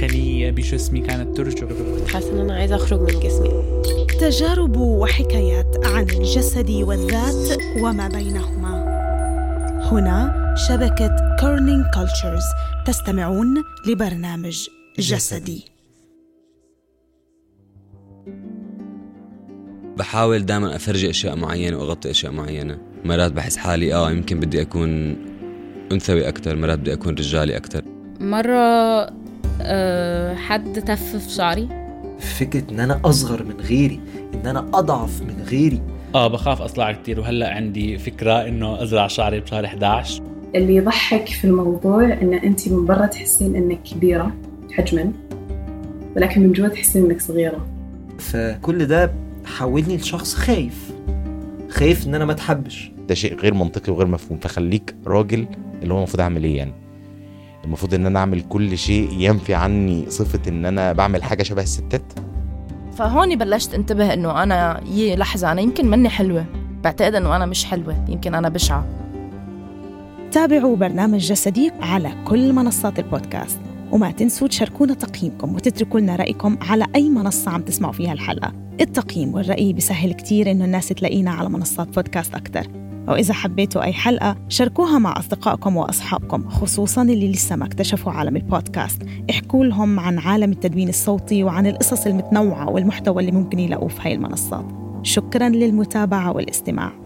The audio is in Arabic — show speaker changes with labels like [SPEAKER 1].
[SPEAKER 1] خلية بجسمي كانت ترجف.
[SPEAKER 2] حاسة إن أنا عايزة أخرج من جسمي.
[SPEAKER 3] تجارب وحكايات عن الجسد والذات وما بينهما. هنا شبكة Kerning Cultures تستمعون لبرنامج جسدي.
[SPEAKER 4] بحاول دائما أفرجي أشياء معينة وأغطي أشياء معينة. مرات بحس حالي آه يمكن بدي أكون أنثوي أكثر مرات بدي أكون رجالي أكثر
[SPEAKER 5] مرة أه حد تف في شعري.
[SPEAKER 6] فكرة إن أنا أصغر من غيري إن أنا أضعف من غيري.
[SPEAKER 1] آه بخاف اطلع كتير. وهلأ عندي فكرة إنه أزرع شعري بشهر 11
[SPEAKER 7] اللي يضحك في الموضوع إن انت من برا تحسين إنك كبيرة حجما ولكن من جوا تحسين إنك صغيرة.
[SPEAKER 6] فكل ده حولني لشخص خايف. خايف إن أنا ما أتحبش.
[SPEAKER 8] ده شيء غير منطقي وغير مفهوم. فخليك راجل اللي هو المفروض أعمل إيه يعني؟ المفروض إن أنا أعمل كل شيء ينفي عني صفة إن أنا بعمل حاجة شبه الستات.
[SPEAKER 9] فهون بلشت انتبه إنه أنا يي لحظة أنا يمكن مني حلوة. بعتقد إنه أنا مش حلوة يمكن أنا بشعة.
[SPEAKER 3] تابعوا برنامج جسدي على كل منصات البودكاست. وما تنسوا تشاركونا تقييمكم وتتركوا لنا رأيكم على أي منصة عم تسمعوا فيها الحلقة. التقييم والرأي بيسهل كتير إنه الناس تلاقينا على منصات بودكاست أكتر. وإذا حبيتوا أي حلقة شاركوها مع أصدقائكم وأصحابكم خصوصا اللي لسه ما اكتشفوا عالم البودكاست. احكوا لهم عن عالم التدوين الصوتي وعن القصص المتنوعة والمحتوى اللي ممكن يلاقوه في هاي المنصات. شكرا للمتابعة والاستماع.